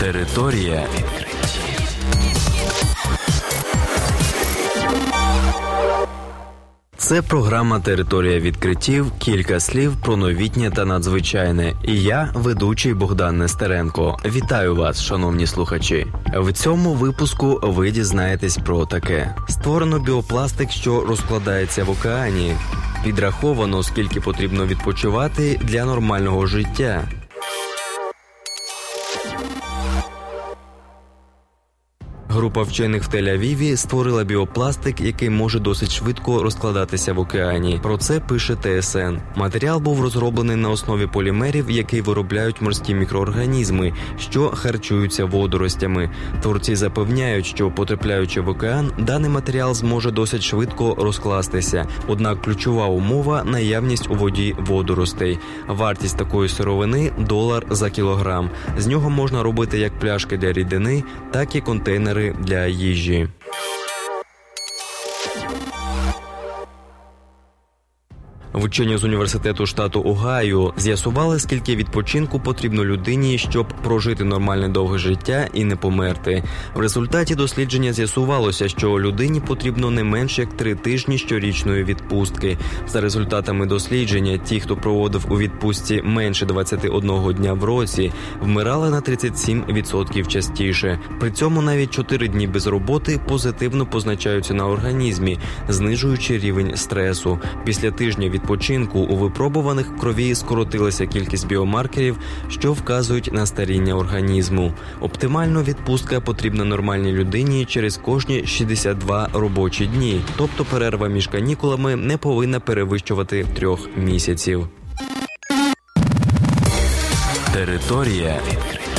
Територія відкриттів. Це програма Територія відкриттів. Кілька слів про новітнє та надзвичайне. І я, ведучий Богдан Нестеренко. Вітаю вас, шановні слухачі. В цьому випуску ви дізнаєтесь про таке: створено біопластик, що розкладається в океані. Підраховано, скільки потрібно відпочивати для нормального життя. Група вчених в Тель-Авіві створила біопластик, який може досить швидко розкладатися в океані. Про це пише ТСН. Матеріал був розроблений на основі полімерів, які виробляють морські мікроорганізми, що харчуються водоростями. Творці запевняють, що потрапляючи в океан, даний матеріал зможе досить швидко розкластися. Однак ключова умова наявність у воді водоростей. Вартість такої сировини долар за кілограм. З нього можна робити як пляшки для рідини, так і контейнери для їжі. Вчені з університету штату Огайо з'ясували, скільки відпочинку потрібно людині, щоб прожити нормальне довге життя і не померти. В результаті дослідження з'ясувалося, що людині потрібно не менше як три тижні щорічної відпустки. За результатами дослідження, ті, хто проводив у відпустці менше 21 дня в році, вмирали на 37% частіше. При цьому навіть 4 дні без роботи позитивно позначаються на організмі, знижуючи рівень стресу. Після тижня від відпочинку у випробуваних крові скоротилася кількість біомаркерів, що вказують на старіння організму. Оптимально відпустка потрібна нормальній людині через кожні 62 робочі дні, тобто перерва між канікулами не повинна перевищувати трьох місяців. Територія відкриттів.